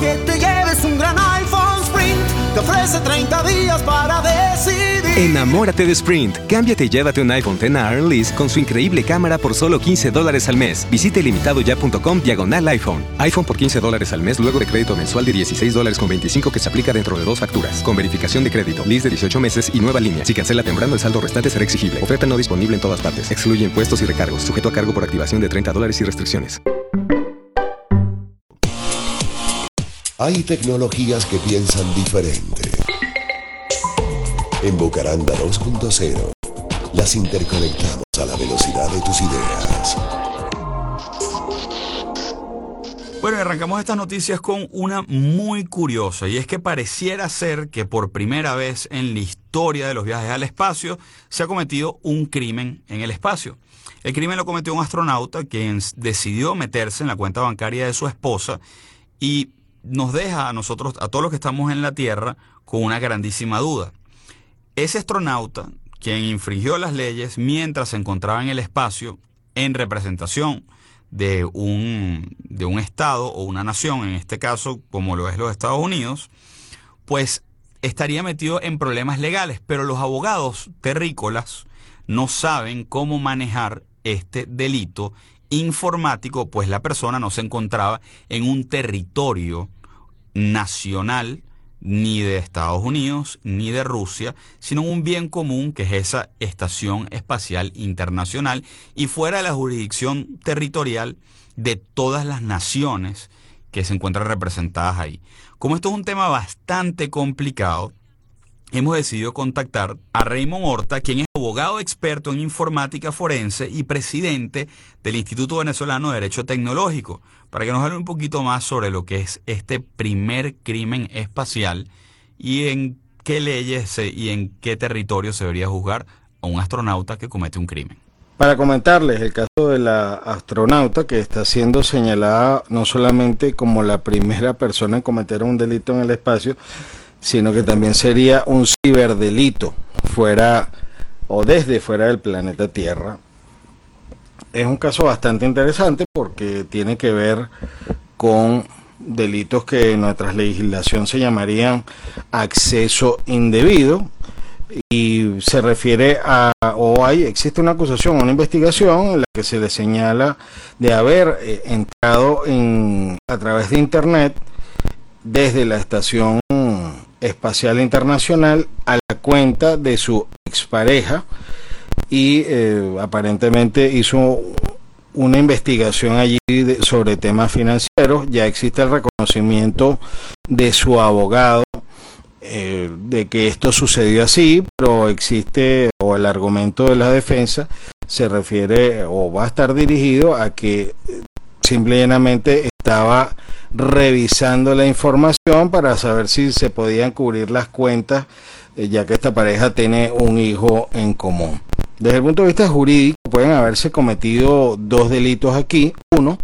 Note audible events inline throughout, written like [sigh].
Que te lleves un gran iPhone Sprint. Te ofrece 30 días para decidir. Enamórate de Sprint. Cámbiate y llévate un iPhone X a Lease con su increíble cámara por solo 15 dólares al mes. Visite limitadoya.com diagonal iPhone. iPhone por 15 dólares al mes luego de crédito mensual de 16 dólares con 25 que se aplica dentro de dos facturas. Con verificación de crédito, lease de 18 meses y nueva línea. Si cancela temprano, el saldo restante será exigible. Oferta no disponible en todas partes. Excluye impuestos y recargos. Sujeto a cargo por activación de 30 dólares y restricciones. Hay tecnologías que piensan diferente. En Bucaranda 2.0 las interconectamos a la velocidad de tus ideas. Bueno, arrancamos estas noticias con una muy curiosa, y es que pareciera ser que por primera vez en la historia de los viajes al espacio se ha cometido un crimen en el espacio. El crimen lo cometió un astronauta quien decidió meterse en la cuenta bancaria de su esposa y nos deja a nosotros, a todos los que estamos en la Tierra, con una grandísima duda. Ese astronauta, quien infringió las leyes mientras se encontraba en el espacio en representación de un, de un Estado o una nación, en este caso como lo es los Estados Unidos, pues estaría metido en problemas legales, pero los abogados terrícolas no saben cómo manejar este delito informático, pues la persona no se encontraba en un territorio nacional ni de Estados Unidos ni de Rusia, sino un bien común que es esa Estación Espacial Internacional y fuera de la jurisdicción territorial de todas las naciones que se encuentran representadas ahí. Como esto es un tema bastante complicado, hemos decidido contactar a Raymond Horta, quien es abogado experto en informática forense y presidente del Instituto Venezolano de Derecho Tecnológico, para que nos hable un poquito más sobre lo que es este primer crimen espacial y en qué leyes y en qué territorio se debería juzgar a un astronauta que comete un crimen. Para comentarles el caso de la astronauta que está siendo señalada no solamente como la primera persona en cometer un delito en el espacio, sino que también sería un ciberdelito fuera o desde fuera del planeta Tierra. Es un caso bastante interesante porque tiene que ver con delitos que en nuestra legislación se llamarían acceso indebido y se refiere a o hay existe una acusación, una investigación en la que se le señala de haber eh, entrado en a través de internet desde la estación Espacial Internacional a la cuenta de su expareja y eh, aparentemente hizo una investigación allí sobre temas financieros. Ya existe el reconocimiento de su abogado eh, de que esto sucedió así, pero existe o el argumento de la defensa se refiere o va a estar dirigido a que simplemente estaba revisando la información para saber si se podían cubrir las cuentas, eh, ya que esta pareja tiene un hijo en común. Desde el punto de vista jurídico, pueden haberse cometido dos delitos aquí. Uno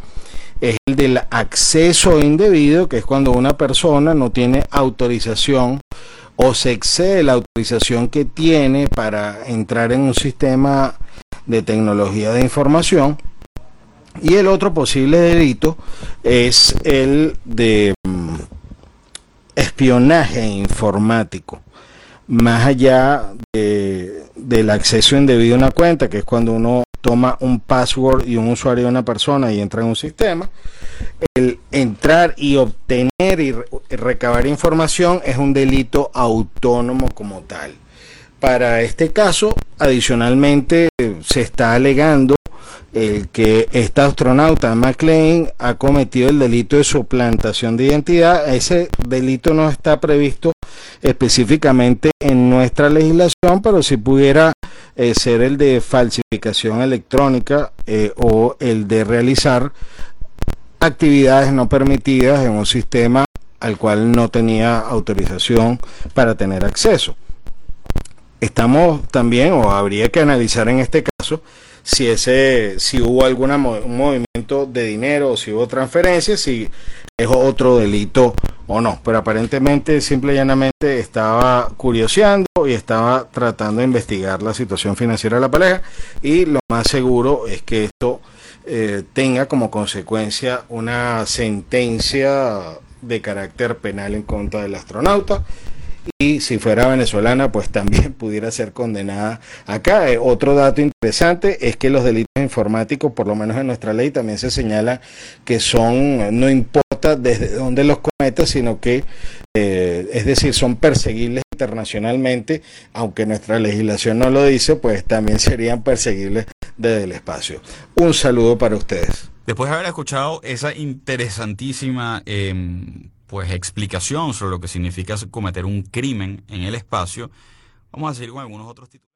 es el del acceso indebido, que es cuando una persona no tiene autorización o se excede la autorización que tiene para entrar en un sistema de tecnología de información y el otro posible delito es el de mm, espionaje informático. Más allá del acceso indebido a una cuenta, que es cuando uno toma un password y un usuario de una persona y entra en un sistema, el entrar y obtener y recabar información es un delito autónomo como tal. Para este caso, adicionalmente, se está alegando el que esta astronauta McLean ha cometido el delito de suplantación de identidad. Ese delito no está previsto específicamente en nuestra legislación, pero si pudiera eh, ser el de falsificación electrónica eh, o el de realizar actividades no permitidas en un sistema al cual no tenía autorización para tener acceso. Estamos también, o habría que analizar en este caso, si ese, si hubo algún movimiento de dinero o si hubo transferencia, si es otro delito o no. Pero aparentemente, simple y llanamente, estaba curioseando y estaba tratando de investigar la situación financiera de la pareja. Y lo más seguro es que esto eh, tenga como consecuencia una sentencia de carácter penal en contra del astronauta y si fuera venezolana, pues también [laughs] pudiera ser condenada acá. Eh, otro dato interesante es que los delitos informáticos, por lo menos en nuestra ley, también se señala que son, no importa desde dónde los cometa, sino que, eh, es decir, son perseguibles internacionalmente, aunque nuestra legislación no lo dice, pues también serían perseguibles desde el espacio. Un saludo para ustedes. Después de haber escuchado esa interesantísima eh, pues explicación sobre lo que significa cometer un crimen en el espacio, vamos a seguir con algunos otros títulos.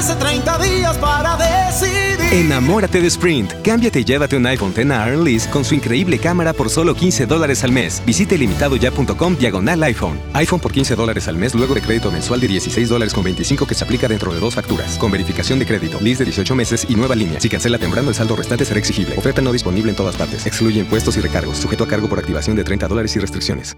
Ofrece 30 días para decidir. Enamórate de Sprint. Cámbiate y llévate un iPhone X Lease con su increíble cámara por solo 15 dólares al mes. Visite limitadoya.com diagonal iPhone. iPhone por 15 dólares al mes luego de crédito mensual de 16 dólares con 25 que se aplica dentro de dos facturas. Con verificación de crédito, lease de 18 meses y nueva línea. Si cancela temprano, el saldo restante será exigible. Oferta no disponible en todas partes. Excluye impuestos y recargos. Sujeto a cargo por activación de 30 dólares y restricciones.